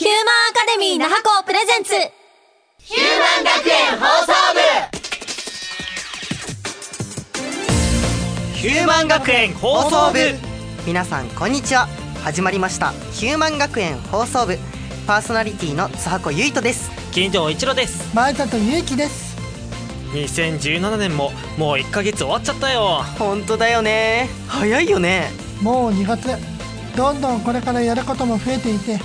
ヒューマンアカデミー那覇校プレゼンツ。ヒューマン学園放送部。ヒューマン学園放送部。皆さんこんにちは。始まりました。ヒューマン学園放送部。パーソナリティの津箱ゆいとです。金城一郎です。前里ゆうきです。2017年ももう1ヶ月終わっちゃったよ。本当だよね。早いよね。もう2月。どんどんこれからやることも増えていて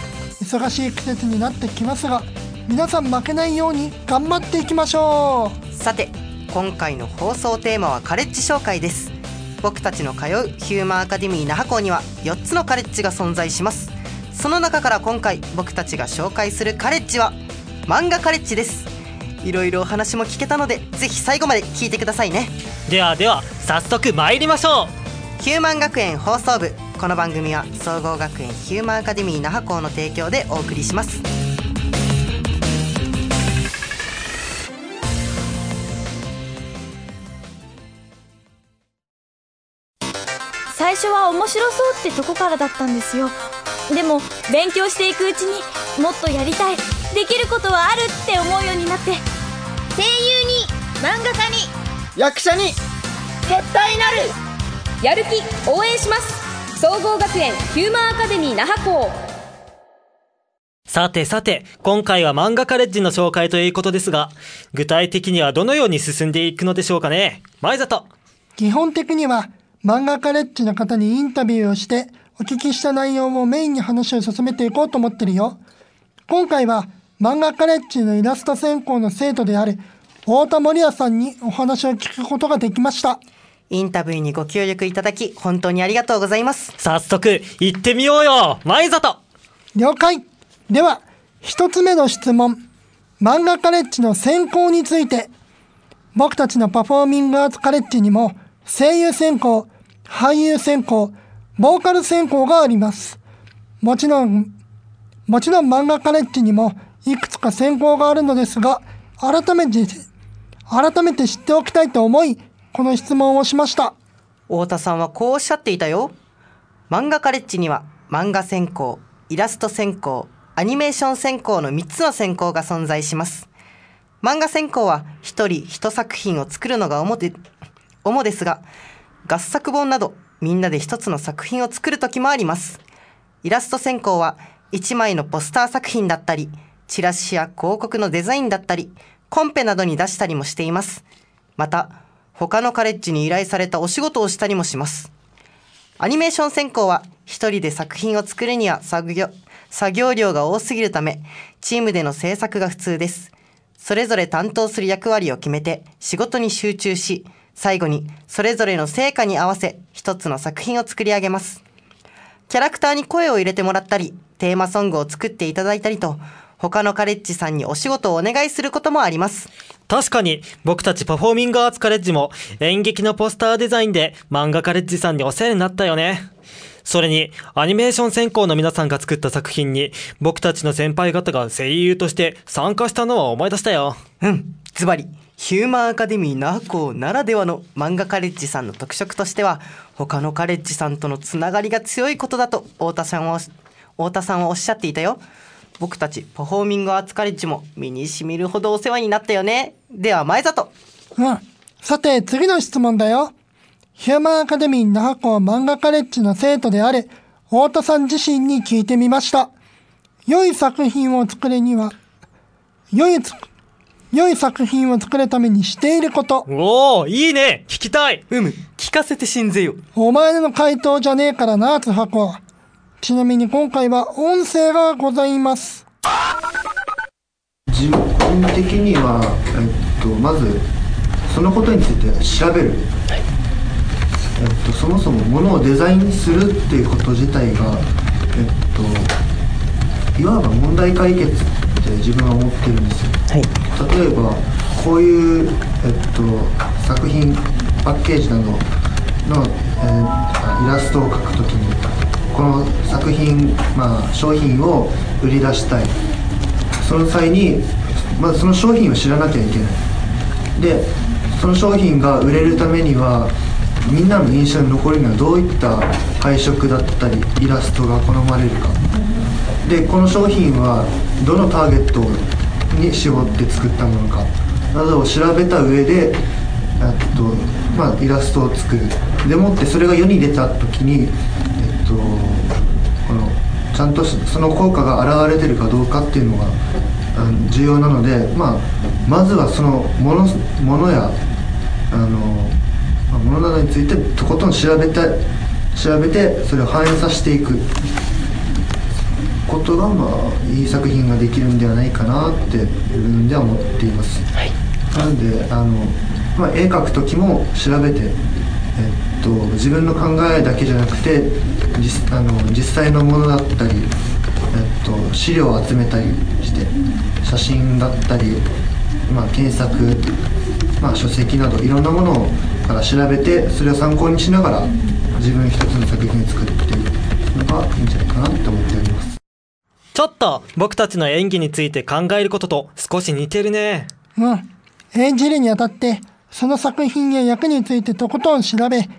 忙しい季節になってきますが皆さん負けないように頑張っていきましょう。さて今回の放送テーマはカレッジ紹介です。僕たちの通うヒューマンアカデミー那覇校には4つのカレッジが存在します。その中から今回僕たちが紹介するカレッジは漫画カレッジです。いろいろお話も聞けたのでぜひ最後まで聞いてくださいね。ではでは早速参りましょう。ヒューマン学園放送部この番組は総合学園ヒューマンアカデミー那覇校の提供でお送りします。最初は面白そうってとこからだったんですよ。でも勉強していくうちにもっとやりたいできることはあるって思うようになって声優に漫画家に役者に絶対なる。やる気応援します。総合学園ヒューマンアカデミー那覇校さてさて、今回は漫画カレッジの紹介ということですが、具体的にはどのように進んでいくのでしょうかね前里基本的には漫画カレッジの方にインタビューをしてお聞きした内容をメインに話を進めていこうと思ってるよ。今回は漫画カレッジのイラスト専攻の生徒である太田守也さんにお話を聞くことができました。インタビューにご協力いただき本当にありがとうございます。早速行ってみようよ前里了解では、一つ目の質問。漫画カレッジの専攻について。僕たちのパフォーミングアーツカレッジにも声優専攻、俳優専攻、ボーカル専攻があります。もちろん、もちろん漫画カレッジにもいくつか専攻があるのですが、改めて、改めて知っておきたいと思い、この質問をしました。太田さんはこうおっしゃっていたよ。漫画カレッジには漫画専攻、イラスト専攻、アニメーション専攻の3つの専攻が存在します。漫画専攻は一人一作品を作るのが主で、主ですが、合作本などみんなで一つの作品を作る時もあります。イラスト専攻は1枚のポスター作品だったり、チラシや広告のデザインだったり、コンペなどに出したりもしています。また、他のカレッジに依頼されたお仕事をしたりもします。アニメーション専攻は一人で作品を作るには作業作業量が多すぎるため、チームでの制作が普通です。それぞれ担当する役割を決めて仕事に集中し、最後にそれぞれの成果に合わせ一つの作品を作り上げます。キャラクターに声を入れてもらったり、テーマソングを作っていただいたりと、他のカレッジさんにお仕事をお願いすることもあります。確かに、僕たちパフォーミングアーツカレッジも演劇のポスターデザインで漫画カレッジさんにお世話になったよね。それに、アニメーション専攻の皆さんが作った作品に、僕たちの先輩方が声優として参加したのは思い出したよ。うん、ズバリ、ヒューマンアカデミー那覇校ならではの漫画カレッジさんの特色としては、他のカレッジさんとのつながりが強いことだと、太田さんは、太田さんはおっしゃっていたよ。僕たちパフォーミングアーツカレッジも身に染みるほどお世話になったよね。では前里。うん。さて、次の質問だよ。ヒューマンアカデミー那覇校漫画カレッジの生徒である太田さん自身に聞いてみました。良い作品を作るには、良いつ、良い作品を作るためにしていること。おお、いいね聞きたいうむ、聞かせてしんぜよ。お前の回答じゃねえからな、つはこ。ちなみに今回は音声がございます。自分的には、えっと、まずそのことについて調べる、えっと、そもそもものをデザインするっていうこと自体が、えっと、いわば問題解決って自分は思ってるんですよ、はい。例えばこういう、えっと、作品パッケージなどの、えーイラストを描くときにこの作品、まあ、商品を売り出したい。その際にまずその商品を知らなきゃいけない。でその商品が売れるためにはみんなの印象に残るにはどういった配色だったりイラストが好まれるか。でこの商品はどのターゲットに絞って作ったものか。などを調べた上でと、まあ、イラストを作る。でもってそれが世に出た時に、えっと、のちゃんとその効果が現れてるかどうかっていうのが重要なので、まあ、まずはそのものものやあの、まあ、ものなどについてとことん調べて調べてそれを反映させていく。ことが、まあ、いい作品ができるんではないかなって自分では思っています、なのであの、まあ、絵描く時も調べて、えっと、自分の考えだけじゃなくて実あの実際のものだったり、えっと、資料を集めたりして写真だったり、まあ、検索、まあ、書籍などいろんなものから調べてそれを参考にしながら自分一つの作品を作るっていうのがいいんじゃないかなって思っておりますちょっと僕たちの演技について考えることと少し似てるね。うん。演じるにあたって、その作品や役についてとことん調べ、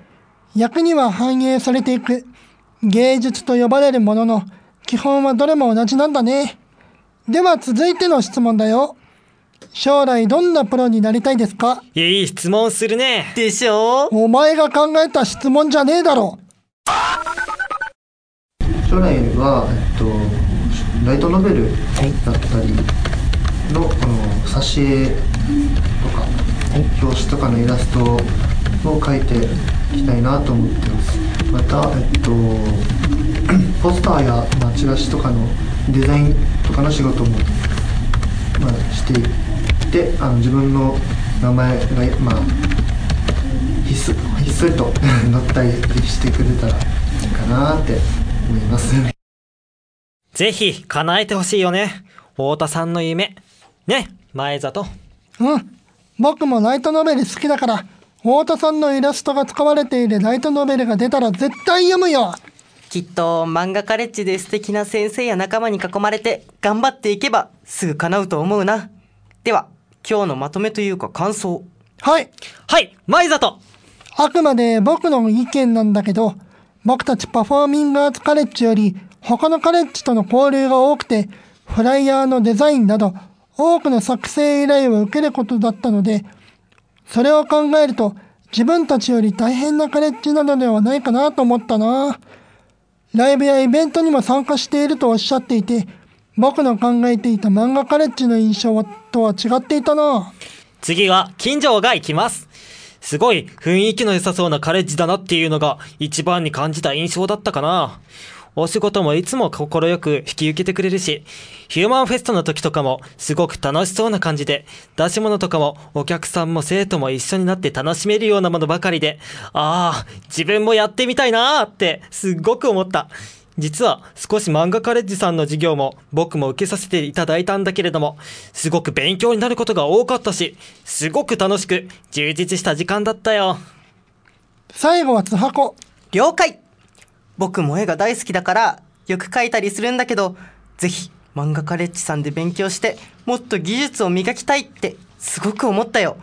役には反映されていく。芸術と呼ばれるものの、基本はどれも同じなんだね。では続いての質問だよ。将来どんなプロになりたいですか？いい質問するね。でしょ？お前が考えた質問じゃねえだろ。将来は、えっと、ライトノベルだったりの,、この挿絵とか、表紙とかのイラストを描いていきたいなと思ってますまた、えっと、ポスターや、まあ、チラシとかのデザインとかの仕事も、まあ、していってあの自分の名前が、まあ、ひっそひっそりと 載ったりしてくれたらいいかなって思いますぜひ叶えてほしいよね。太田さんの夢。ね、前里。うん。僕もライトノベル好きだから、太田さんのイラストが使われているライトノベルが出たら絶対読むよ。きっと漫画カレッジで素敵な先生や仲間に囲まれて頑張っていけばすぐ叶うと思うな。では、今日のまとめというか感想。はい。はい、前里あくまで僕の意見なんだけど、僕たちパフォーミングアーツカレッジより他のカレッジとの交流が多くて、フライヤーのデザインなど多くの作成依頼を受けることだったので、それを考えると自分たちより大変なカレッジなのではないかなと思ったな。ライブやイベントにも参加しているとおっしゃっていて、僕の考えていた漫画カレッジの印象とは違っていたな。次は金城が行きます。すごい雰囲気の良さそうなカレッジだなっていうのが一番に感じた印象だったかな。お仕事もいつも心よく引き受けてくれるし、ヒューマンフェストの時とかもすごく楽しそうな感じで、出し物とかもお客さんも生徒も一緒になって楽しめるようなものばかりで、ああ、自分もやってみたいなーってすっごく思った。実は少し漫画カレッジさんの授業も僕も受けさせていただいたんだけれども、すごく勉強になることが多かったし、すごく楽しく充実した時間だったよ。最後は津箱。了解僕も絵が大好きだからよく描いたりするんだけどぜひ漫画カレッジさんで勉強してもっと技術を磨きたいってすごく思ったよ。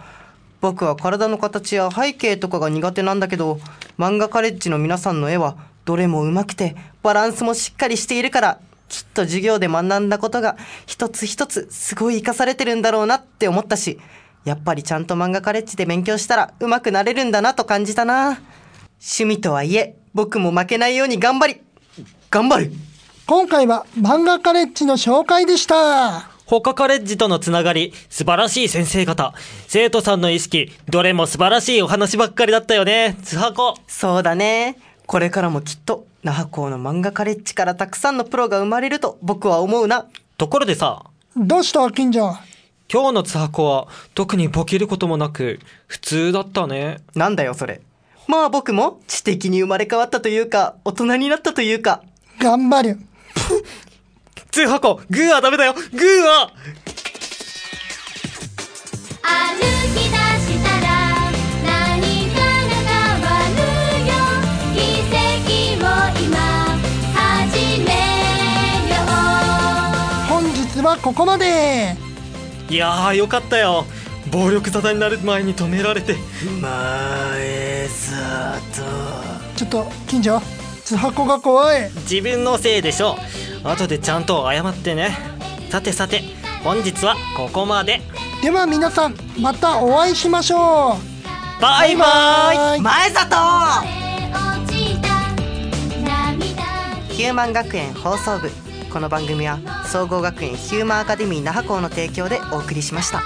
僕は体の形や背景とかが苦手なんだけど漫画カレッジの皆さんの絵はどれも上手くてバランスもしっかりしているからきっと授業で学んだことが一つ一つすごい活かされてるんだろうなって思ったしやっぱりちゃんと漫画カレッジで勉強したら上手くなれるんだなと感じたな。趣味とはいえ僕も負けないように頑張り頑張る今回は漫画カレッジの紹介でした。他カレッジとのつながり、素晴らしい先生方、生徒さんの意識、どれも素晴らしいお話ばっかりだったよね。つはこ。そうだねこれからもきっと那覇校の漫画カレッジからたくさんのプロが生まれると僕は思うなところでさ、どうした近所今日のつはこは特にボケることもなく、普通だったね。なんだよそれまあ僕も知的に生まれ変わったというか大人になったというか頑張る。つはこ、グーはダメだよグーは歩き出したら何かが変わるよ奇跡を今始めよう本日はここまで。いやーよかったよ。暴力沙汰になる前に止められて。前里ちょっと近所津箱が怖い。自分のせいでしょ。後でちゃんと謝ってね。さてさて本日はここまで。では皆さんまたお会いしましょう。バイバイ。前里ヒューマン学園放送部。この番組は総合学園ヒューマンアカデミー那覇校の提供でお送りしました